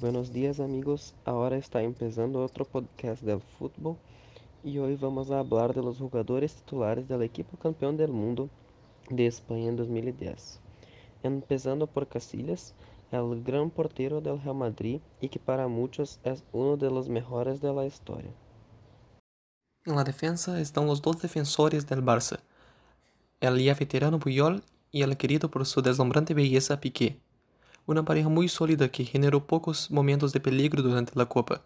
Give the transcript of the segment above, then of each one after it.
Buenos días amigos, ahora está empezando otro podcast del fútbol y hoy vamos a hablar de los titulares del equipo campeón del mundo de España en 2010. Empezando por Casillas, el gran portero del Real Madrid y que para muchos es uno de los mejores de la historia. En la defensa están los dos defensores del Barça, el ya veterano Puyol y el querido por su deslumbrante belleza Piqué. Una pareja muy sólida que generó pocos momentos de peligro durante la Copa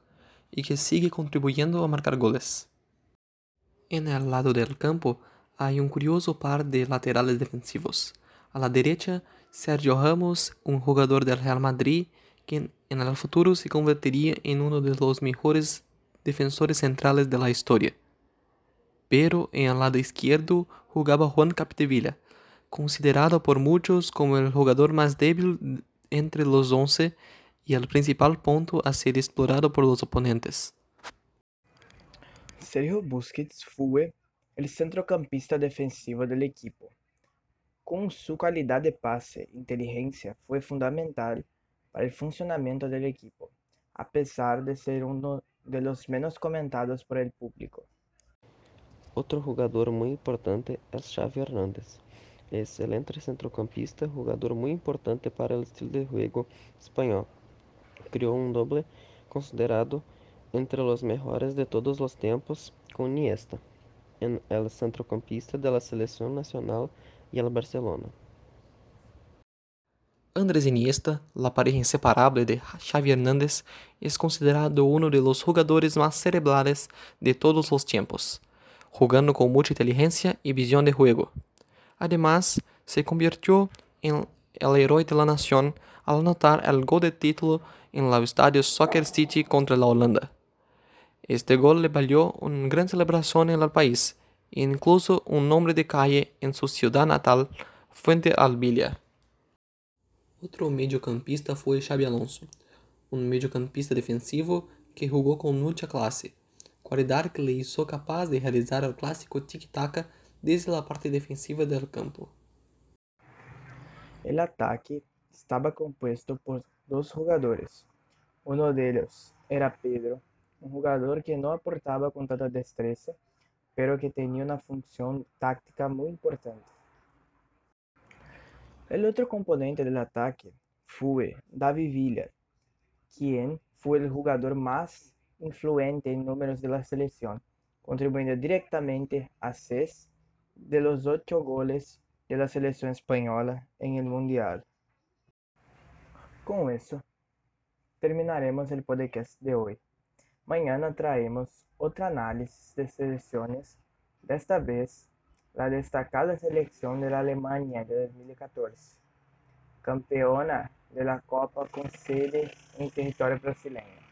y que sigue contribuyendo a marcar goles. En el lado del campo hay un curioso par de laterales defensivos. A la derecha, Sergio Ramos, un jugador del Real Madrid que en el futuro se convertiría en uno de los mejores defensores centrales de la historia. Pero en el lado izquierdo jugaba Juan Capdevila, considerado por muchos como el jugador más débil entre los once y el principal punto a ser explorado por los oponentes. Sergio Busquets fue el centrocampista defensivo del equipo. Con su calidad de pase e inteligencia fue fundamental para el funcionamiento del equipo, a pesar de ser uno de los menos comentados por el público. Otro jugador muy importante es Xavi Hernández. Excelente centrocampista, jugador muy importante para el estilo de juego español. Creó un doble considerado entre los mejores de todos los tiempos con Iniesta, en el centrocampista la selección nacional y el Barcelona. Andrés Iniesta, la pareja inseparable de Xavi Hernández, es considerado uno de los jugadores más cerebrales de todos los tiempos, jugando con mucha inteligencia y visión de juego. Además, se convirtió en el héroe de la nación al anotar el gol de título en el estadio Soccer City contra la Holanda. Este gol le valió una gran celebración en el país e incluso un nombre de calle en su ciudad natal, Fuente Albilia. Otro mediocampista fue Xabi Alonso, un mediocampista defensivo que jugó con mucha clase, cualidad que le hizo capaz de realizar el clásico tiki-taka desde la parte defensiva del campo. El ataque estaba compuesto por dos jugadores. Uno de ellos era Pedro, un jugador que no aportaba con tanta destreza, pero que tenía una función táctica muy importante. El otro componente del ataque fue David Villa, quien fue el jugador más influente en números de la selección, contribuyendo directamente a seis de los ocho goles de la selección española en el Mundial. Con eso, terminaremos el podcast de hoy. Mañana traemos otro análisis de selecciones, desta vez la destacada selección de la Alemania de 2014, campeona de la Copa con sede en territorio brasileño.